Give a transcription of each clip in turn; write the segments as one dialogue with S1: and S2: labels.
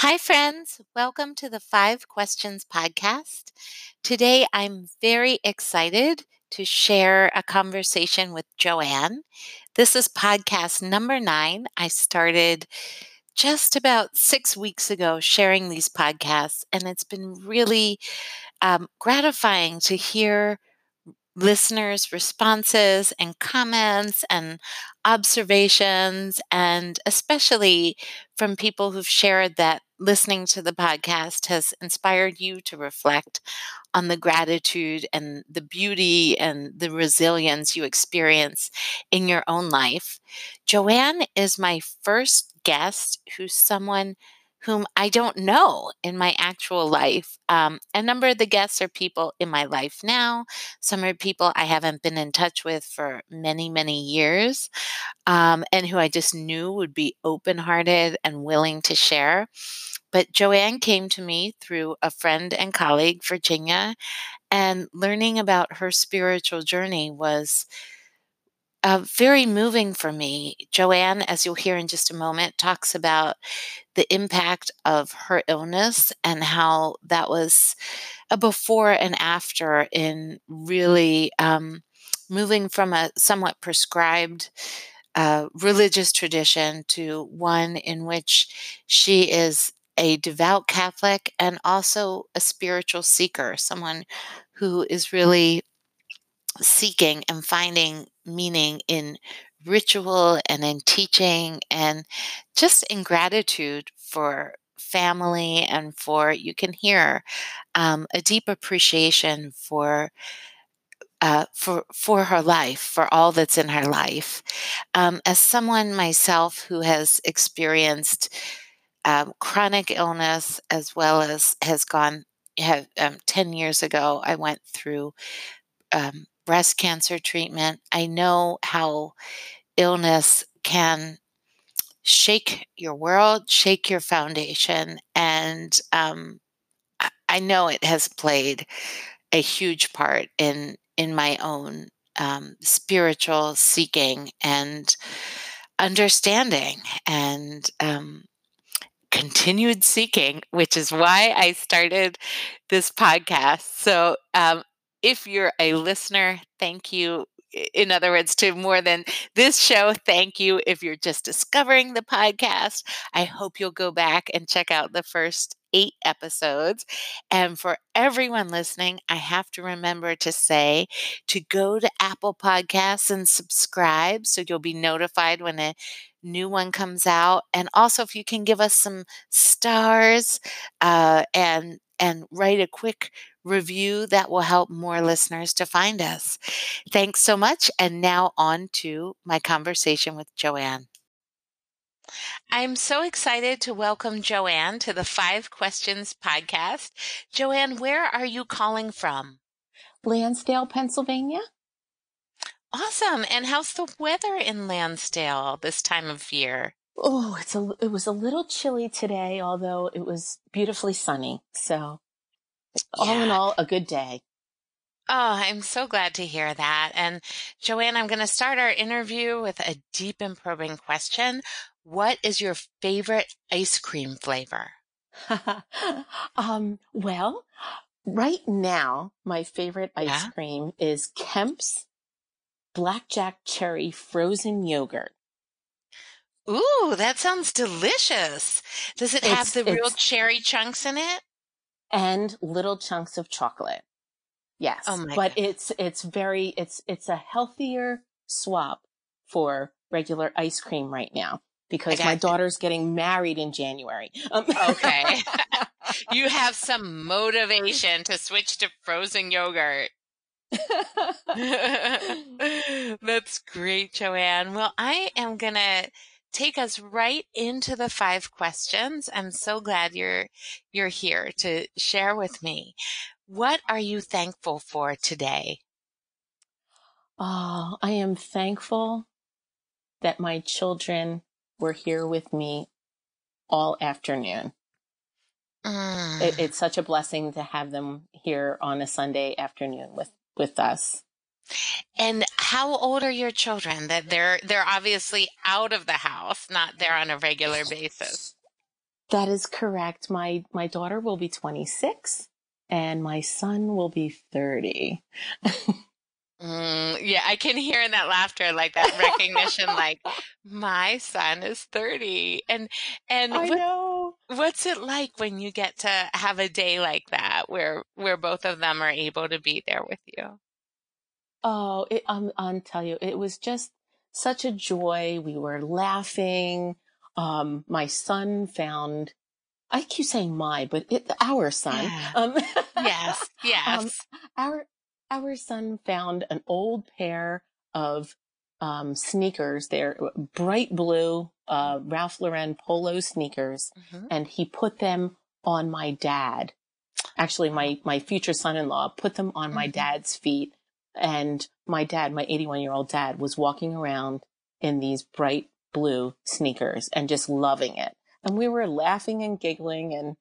S1: Hi, friends. Welcome to the Five Questions podcast. Today, I'm very excited to share a conversation with Joanne. This is podcast number nine. I started just about six weeks ago sharing these podcasts, and it's been really um, gratifying to hear listeners' responses and comments and observations, and especially from people who've shared that listening to the podcast has inspired you to reflect on the gratitude and the beauty and the resilience you experience in your own life. Joanne is my first guest who's someone whom I don't know in my actual life. Um, a number of the guests are people in my life now. Some are people I haven't been in touch with for many, many years, um, and who I just knew would be open hearted and willing to share. But Joanne came to me through a friend and colleague, Virginia, and learning about her spiritual journey was uh, very moving for me. Joanne, as you'll hear in just a moment, talks about the impact of her illness and how that was a before and after in really um, moving from a somewhat prescribed uh, religious tradition to one in which she is a devout Catholic and also a spiritual seeker, someone who is really seeking and finding meaning in ritual and in teaching and just in gratitude for family and for you can hear um, a deep appreciation for uh, for for her life, for all that's in her life. Um, as someone myself who has experienced um, chronic illness as well as has gone have um, 10 years ago i went through um, breast cancer treatment i know how illness can shake your world shake your foundation and um, I, know it has played a huge part in in my own um, spiritual seeking and understanding and um, continued seeking, which is why I started this podcast. So, um, if you're a listener, thank you. In other words, to more than this show, thank you. If you're just discovering the podcast, I hope you'll go back and check out the first eight episodes. And for everyone listening, I have to remember to say to go to Apple Podcasts and subscribe so you'll be notified when a new one comes out. And also, if you can give us some stars uh, and and write a quick review that will help more listeners to find us. Thanks so much. And now on to my conversation with Joanne. I'm so excited to welcome Joanne to the Five Questions podcast. Joanne, where are you calling from?
S2: Lansdale, Pennsylvania.
S1: Awesome. And how's the weather in Lansdale this time of year?
S2: Oh, it's a it was a little chilly today, although it was beautifully sunny. So, yeah. all in all, a good day.
S1: Oh, I'm so glad to hear that. And Joanne, I'm going to start our interview with a deep and probing question. What is your favorite ice cream flavor?
S2: um, well, right now, my favorite ice yeah? cream is Kemp's Blackjack Cherry Frozen Yogurt.
S1: Ooh, that sounds delicious. Does it it's, have the real cherry chunks in it?
S2: And little chunks of chocolate. Yes. Oh my but it's it's very it's it's a healthier swap for regular ice cream right now because my daughter's getting married in January.
S1: Um, okay. you have some motivation to switch to frozen yogurt. That's great, Joanne. Well, I am going to take us right into the five questions. I'm so glad you're you're here to share with me. What are you thankful for today?
S2: Oh, I am thankful that my children were here with me all afternoon. Mm. It, it's such a blessing to have them here on a Sunday afternoon with with us.
S1: And how old are your children? That they're they're obviously out of the house, not there on a regular basis.
S2: That is correct. My my daughter will be 26 and my son will be 30.
S1: Mm, yeah, I can hear in that laughter, like that recognition, like my son is 30. And, and
S2: I
S1: what,
S2: know.
S1: what's it like when you get to have a day like that where, where both of them are able to be there with you?
S2: Oh, it, um, I'll tell you, it was just such a joy. We were laughing. Um, my son found I keep saying my, but it, our son.
S1: Yeah. Um, yes, yes. Um,
S2: our our son found an old pair of um, sneakers. They're bright blue uh, Ralph Lauren polo sneakers, mm-hmm. and he put them on my dad. Actually, my my future son-in-law put them on mm-hmm. my dad's feet, and my dad, my 81 year old dad, was walking around in these bright blue sneakers and just loving it. And we were laughing and giggling, and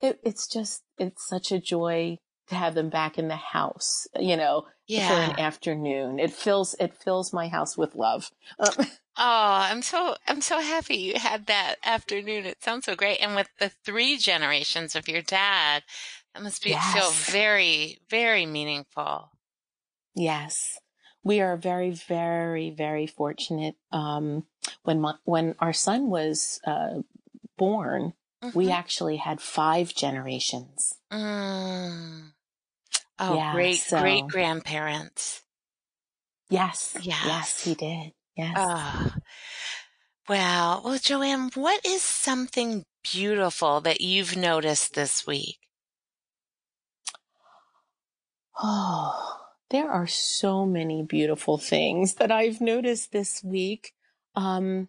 S2: it, it's just it's such a joy to have them back in the house, you know, yeah. for an afternoon. It fills it fills my house with love.
S1: Um, oh, I'm so I'm so happy you had that afternoon. It sounds so great. And with the three generations of your dad, that must be yes. feel very very meaningful.
S2: Yes. We are very very very fortunate um, when my, when our son was uh, born, mm-hmm. we actually had five generations. Mm.
S1: Oh, yeah, great, so, great grandparents.
S2: Yes. Yes. Yes, he did. Yes. Oh.
S1: Well, well, Joanne, what is something beautiful that you've noticed this week?
S2: Oh, there are so many beautiful things that I've noticed this week. Um,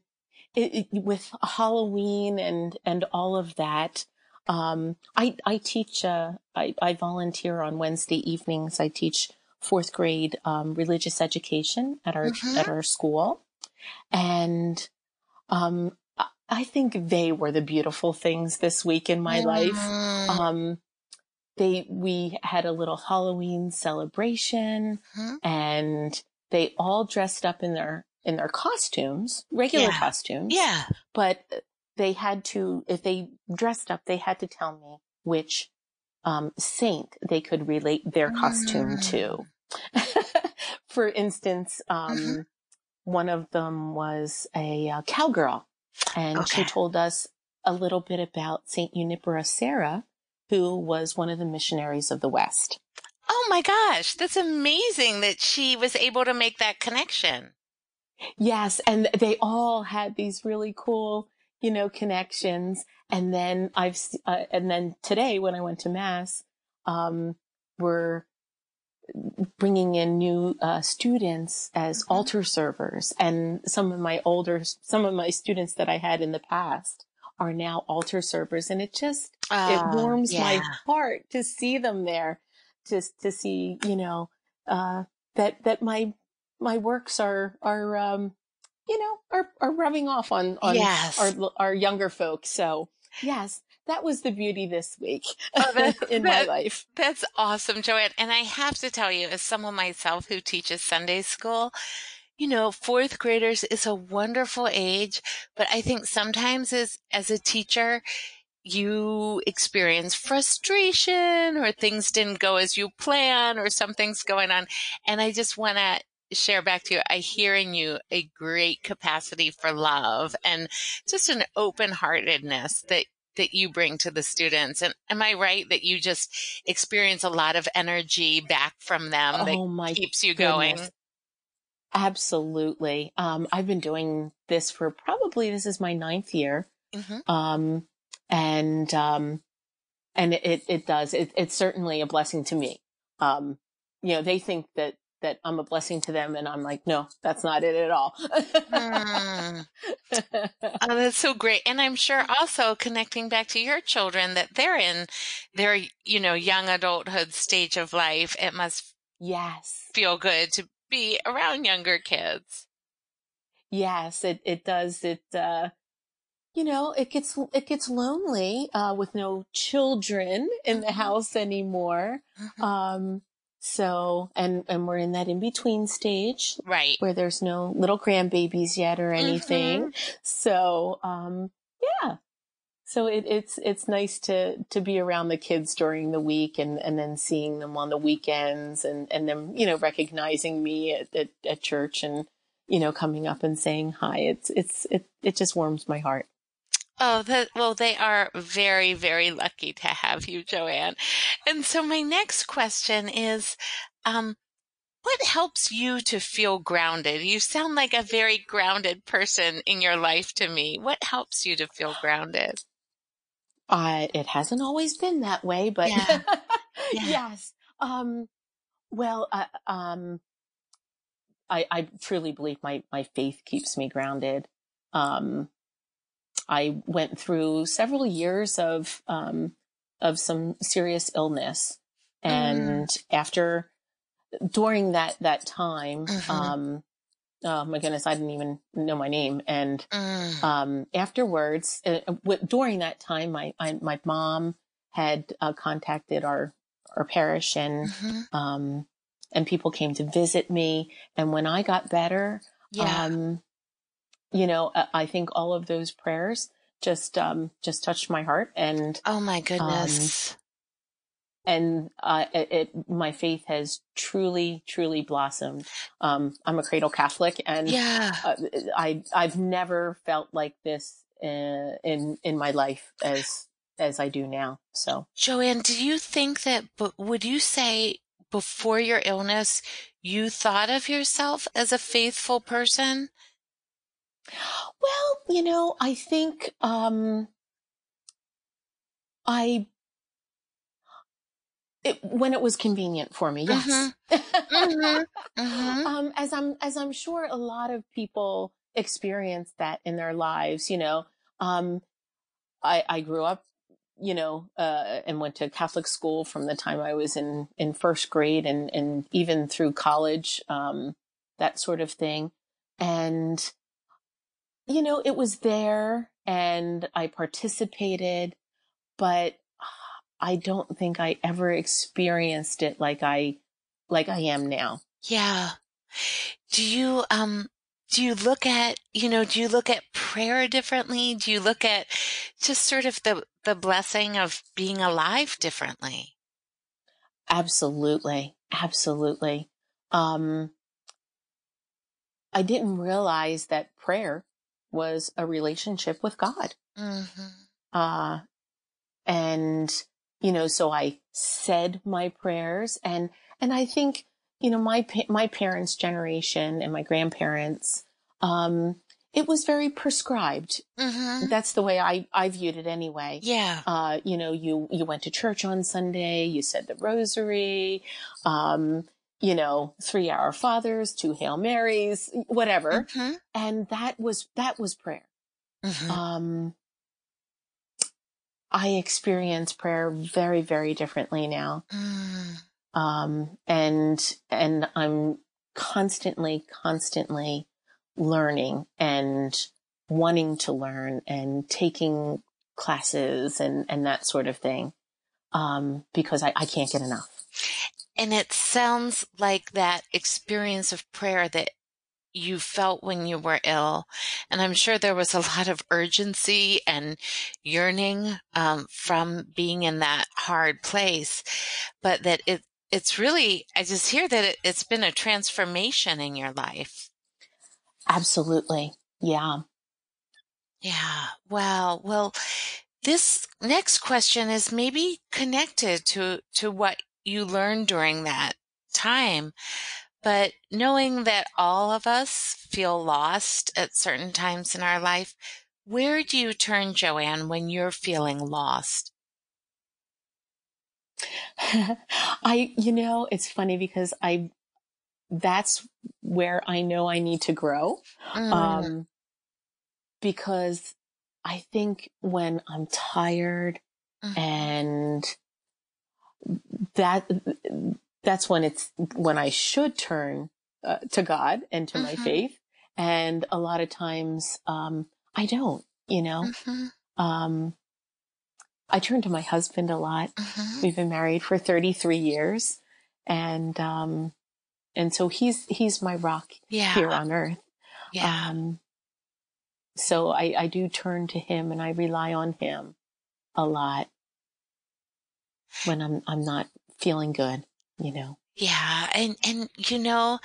S2: it, it, with Halloween and, and all of that. Um, I, I teach, uh, I, I volunteer on Wednesday evenings. I teach fourth grade, um, religious education at our, mm-hmm. at our school. And, um, I think they were the beautiful things this week in my mm-hmm. life. Um, they, we had a little Halloween celebration mm-hmm. and they all dressed up in their, in their costumes, regular yeah. costumes.
S1: Yeah.
S2: But they had to, if they dressed up, they had to tell me which um, saint they could relate their costume mm. to. For instance, um, mm-hmm. one of them was a uh, cowgirl, and okay. she told us a little bit about Saint Junipero Serra, who was one of the missionaries of the West.
S1: Oh my gosh, that's amazing that she was able to make that connection.
S2: Yes, and they all had these really cool you know, connections. And then I've, uh, and then today when I went to mass, um, we're bringing in new uh, students as mm-hmm. altar servers and some of my older some of my students that i had in the past are now altar servers and it just oh, it warms yeah. my heart to see them there just to see you know uh, that that my my works are are um, you know, are, are rubbing off on, on yes. our, our younger folks. So yes, that was the beauty this week oh, that, in that, my life.
S1: That's awesome, Joanne. And I have to tell you, as someone myself who teaches Sunday school, you know, fourth graders is a wonderful age, but I think sometimes as, as a teacher, you experience frustration or things didn't go as you plan or something's going on. And I just want to share back to you. I hear in you a great capacity for love and just an open heartedness that that you bring to the students. And am I right that you just experience a lot of energy back from them oh, that my keeps you goodness. going?
S2: Absolutely. Um, I've been doing this for probably this is my ninth year. Mm-hmm. Um, and um, and it it does it, it's certainly a blessing to me. Um, you know, they think that that I'm a blessing to them. And I'm like, no, that's not it at all. mm.
S1: oh, that's so great. And I'm sure also connecting back to your children that they're in their, you know, young adulthood stage of life. It must
S2: yes
S1: feel good to be around younger kids.
S2: Yes, it, it does. It, uh, you know, it gets, it gets lonely, uh, with no children in the mm-hmm. house anymore. Mm-hmm. Um, so, and, and we're in that in between stage.
S1: Right.
S2: Where there's no little grandbabies yet or anything. Mm-hmm. So, um, yeah. So it, it's it's nice to to be around the kids during the week and and then seeing them on the weekends and and them you know recognizing me at, at, at church and you know coming up and saying hi it's it's it it just warms my heart
S1: Oh, that, well, they are very, very lucky to have you, Joanne. And so my next question is, um, what helps you to feel grounded? You sound like a very grounded person in your life to me. What helps you to feel grounded?
S2: Uh, it hasn't always been that way, but yeah. yeah. yes. Um, well, uh, um, I, I truly believe my, my faith keeps me grounded. Um, I went through several years of, um, of some serious illness. And mm. after, during that, that time, mm-hmm. Um, oh my goodness, I didn't even know my name. And mm. um, afterwards, uh, w- during that time, my I, my mom had uh, contacted our our parish, and mm-hmm. um, and people came to visit me. And when I got better, yeah. um, you know, I, I think all of those prayers just um, just touched my heart. And
S1: oh my goodness
S2: and uh, it, it, my faith has truly, truly blossomed. Um, I'm a cradle Catholic, and yeah, uh, I I've never felt like this in, in in my life as as I do now. So,
S1: Joanne, do you think that? But would you say before your illness, you thought of yourself as a faithful person?
S2: Well, you know, I think um, I it, when it was convenient for me, yes. Mm-hmm. mm-hmm. Mm-hmm. Um, as I'm, as I'm sure a lot of people experience that in their lives, you know, um, I, I grew up, you know, uh, and went to Catholic school from the time I was in, in first grade and, and even through college, um, that sort of thing. And, you know, it was there and I participated, but I don't think I ever experienced it like I, like I am now.
S1: Yeah. Do you, um, do you look at, you know, do you look at prayer differently? Do you look at just sort of the, the blessing of being alive differently?
S2: Absolutely. Absolutely. Um, I didn't realize that prayer was a relationship with God. Mm-hmm. Uh, and you know, so I said my prayers and, and I think, you know, my, my parents' generation and my grandparents, um, it was very prescribed. Mm-hmm. That's the way I, I viewed it anyway.
S1: Yeah.
S2: Uh, you know, you, you went to church on Sunday, you said the rosary, um, you know, three Our Fathers, two Hail Marys, whatever. Mm-hmm. And that was, that was prayer. Mm-hmm. Um, I experience prayer very, very differently now. Mm. Um, and, and I'm constantly, constantly learning and wanting to learn and taking classes and, and that sort of thing. Um, because I, I can't get enough.
S1: And it sounds like that experience of prayer that you felt when you were ill. And I'm sure there was a lot of urgency and yearning um, from being in that hard place, but that it it's really I just hear that it, it's been a transformation in your life.
S2: Absolutely, yeah,
S1: yeah. Well, well, this next question is maybe connected to to what you learned during that time. But knowing that all of us feel lost at certain times in our life, where do you turn, Joanne, when you're feeling lost?
S2: I, you know, it's funny because I, that's where I know I need to grow. Mm. Um, because I think when I'm tired mm. and that that's when it's when I should turn uh, to God and to mm-hmm. my faith. And a lot of times, um, I don't, you know, mm-hmm. um, I turn to my husband a lot. Mm-hmm. We've been married for 33 years and, um, and so he's, he's my rock yeah. here on earth. Yeah. Um, so I, I do turn to him and I rely on him. a lot when I'm I'm not feeling good, you know.
S1: Yeah, and and you know,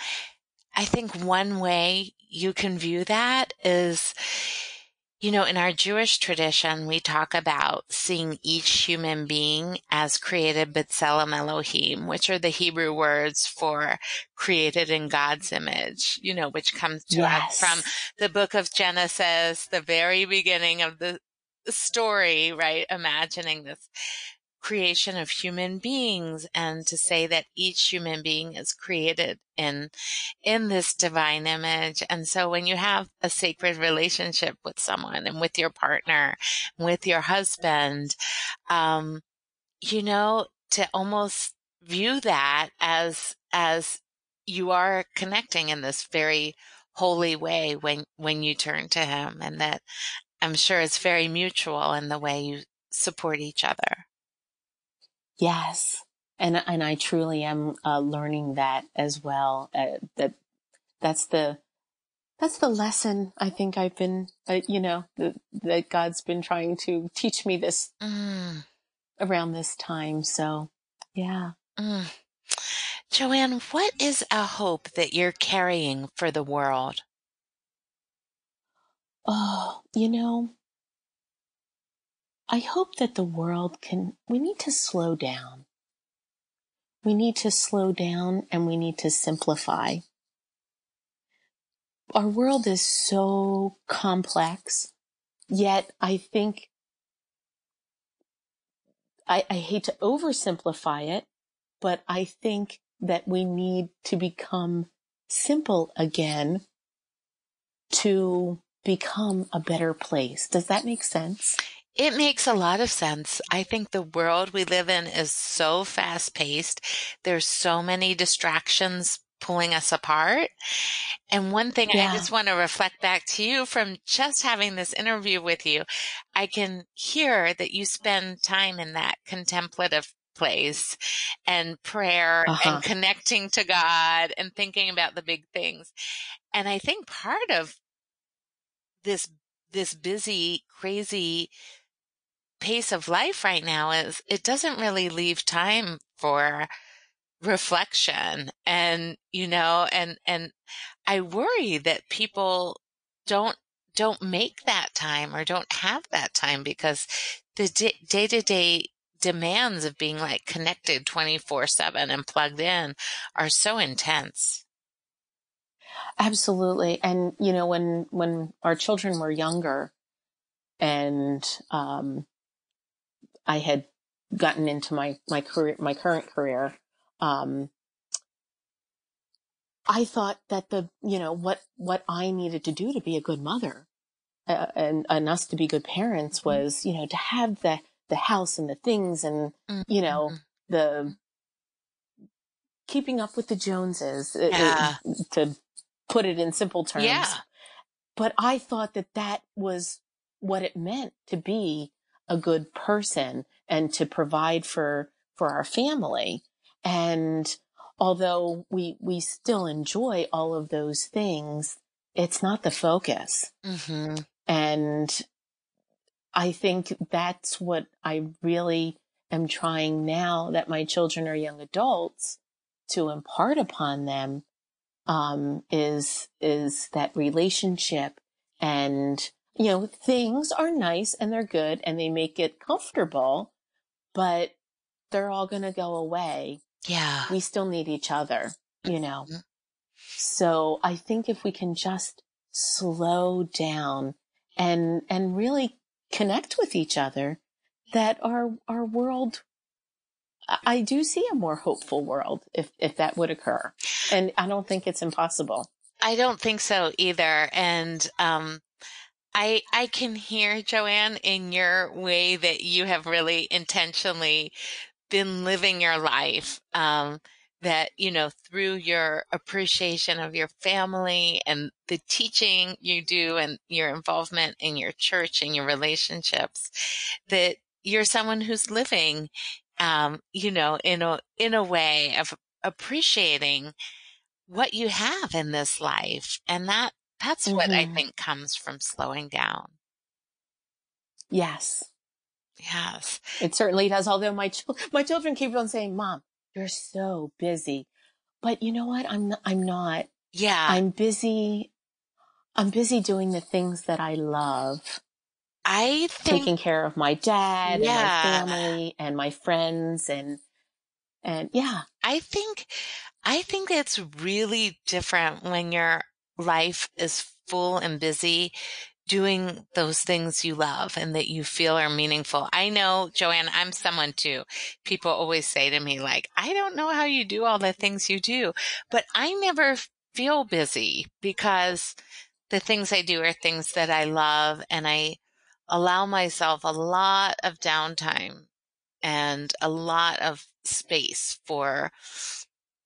S1: I think one way you can view that is you know, in our Jewish tradition, we talk about seeing each human being as created B'Tselem Elohim, which are the Hebrew words for created in God's image, you know, which comes to yes. us from the book of Genesis, the very beginning of the story, right? Imagining this creation of human beings and to say that each human being is created in in this divine image. And so when you have a sacred relationship with someone and with your partner with your husband um you know to almost view that as as you are connecting in this very holy way when when you turn to him. And that i'm sure it's very mutual in the way you support each other
S2: Yes. And, and I truly am uh, learning that as well. Uh, that that's the, that's the lesson I think I've been, uh, you know, the, that God's been trying to teach me this mm. around this time. So yeah. Mm.
S1: Joanne, what is a hope that you're carrying for the world?
S2: Oh, you know, I hope that the world can, we need to slow down. We need to slow down and we need to simplify. Our world is so complex, yet I think I, I hate to oversimplify it, but I think that we need to become simple again to become a better place. Does that make sense?
S1: It makes a lot of sense. I think the world we live in is so fast paced. There's so many distractions pulling us apart. And one thing yeah. I just want to reflect back to you from just having this interview with you, I can hear that you spend time in that contemplative place and prayer uh-huh. and connecting to God and thinking about the big things. And I think part of this this busy, crazy pace of life right now is it doesn't really leave time for reflection and you know and and i worry that people don't don't make that time or don't have that time because the day to day demands of being like connected 24 7 and plugged in are so intense.
S2: Absolutely. And you know when when our children were younger and um I had gotten into my, my career, my current career, um, I thought that the, you know, what, what I needed to do to be a good mother uh, and, and us to be good parents mm-hmm. was, you know, to have the, the house and the things and, you know, mm-hmm. the keeping up with the Joneses, uh, uh, yeah. to put it in simple terms. Yeah. But I thought that that was what it meant to be a good person and to provide for, for our family. And although we, we still enjoy all of those things, it's not the focus. Mm-hmm. And I think that's what I really am trying now that my children are young adults to impart upon them um, is is that relationship and you know, things are nice and they're good and they make it comfortable, but they're all going to go away.
S1: Yeah.
S2: We still need each other, you know. Mm-hmm. So I think if we can just slow down and, and really connect with each other, that our, our world, I do see a more hopeful world if, if that would occur. And I don't think it's impossible.
S1: I don't think so either. And, um, I I can hear Joanne in your way that you have really intentionally been living your life. Um, that you know through your appreciation of your family and the teaching you do and your involvement in your church and your relationships that you're someone who's living um, you know in a in a way of appreciating what you have in this life and that that's mm-hmm. what I mm-hmm. think comes from slowing down.
S2: Yes.
S1: Yes.
S2: It certainly does. Although my, ch- my children keep on saying, mom, you're so busy. But you know what? I'm not, I'm not.
S1: Yeah.
S2: I'm busy. I'm busy doing the things that I love.
S1: I think
S2: taking care of my dad yeah. and my family and my friends and and yeah.
S1: I think I think it's really different when your life is full and busy doing those things you love and that you feel are meaningful. I know, Joanne, I'm someone too. People always say to me, like, I don't know how you do all the things you do, but I never feel busy because the things I do are things that I love and I allow myself a lot of downtime and a lot of space for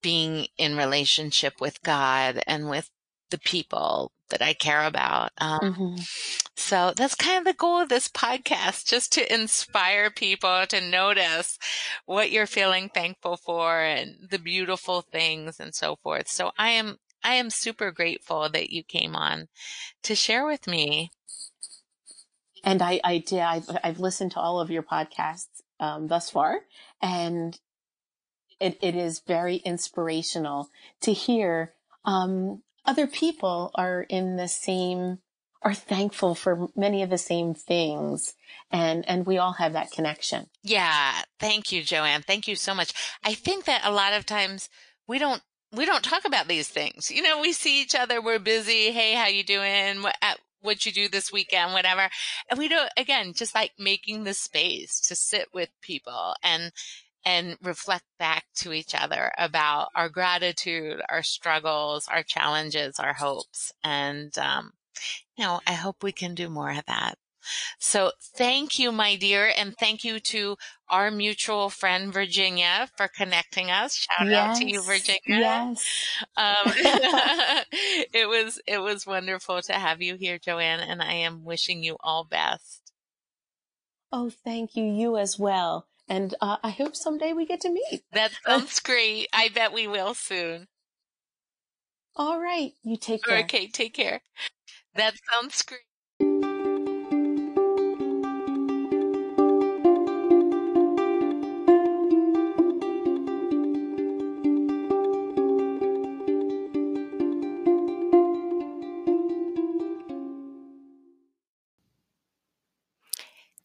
S1: being in relationship with God and with the people that I care about. Um, mm-hmm. So that's kind of the goal of this podcast, just to inspire people to notice what you're feeling thankful for and the beautiful things and so forth. So I am, I am super grateful that you came on to share with me.
S2: And I, I did, I've, I've listened to all of your podcasts um, thus far, and it, it is very inspirational to hear um, other people are in the same are thankful for many of the same things. And and we all have that connection.
S1: Yeah. Thank you joanne. Thank you so much. I think that a lot of times we don't we don't talk about these things. You know we see each other we're busy hey how you doing? What uh, what you do this weekend? Whatever. And we don't again just like making the space to sit with people. And and reflect back to each other about our gratitude, our struggles, our challenges, our hopes. And, um, you know, I hope we can do more of that. So thank you, my dear. And thank you to our mutual friend, Virginia, for connecting us. Shout yes. out to you, Virginia.
S2: Yes. Um,
S1: it was, it was wonderful to have you here, Joanne, and I am wishing you all best.
S2: Oh, thank you. You as well. And uh, I hope someday we get to meet.
S1: That sounds great. I bet we will soon.
S2: All right. You take care.
S1: Okay, take care. That sounds great.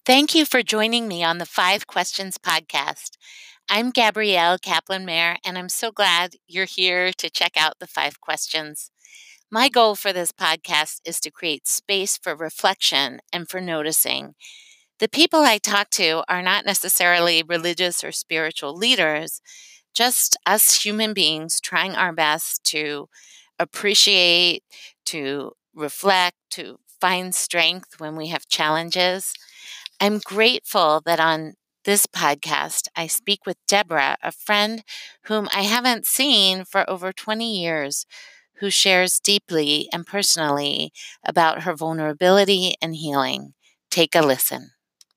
S1: Thank you for joining me on the Five Questions podcast. I'm Gabrielle Kaplan Mayer, and I'm so glad you're here to check out the five questions. My goal for this podcast is to create space for reflection and for noticing. The people I talk to are not necessarily religious or spiritual leaders, just us human beings trying our best to appreciate, to reflect, to find strength when we have challenges. I'm grateful that on this podcast, I speak with Deborah, a friend whom I haven't seen for over 20 years, who shares deeply and personally about her vulnerability and healing. Take a listen.